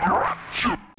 Shoot.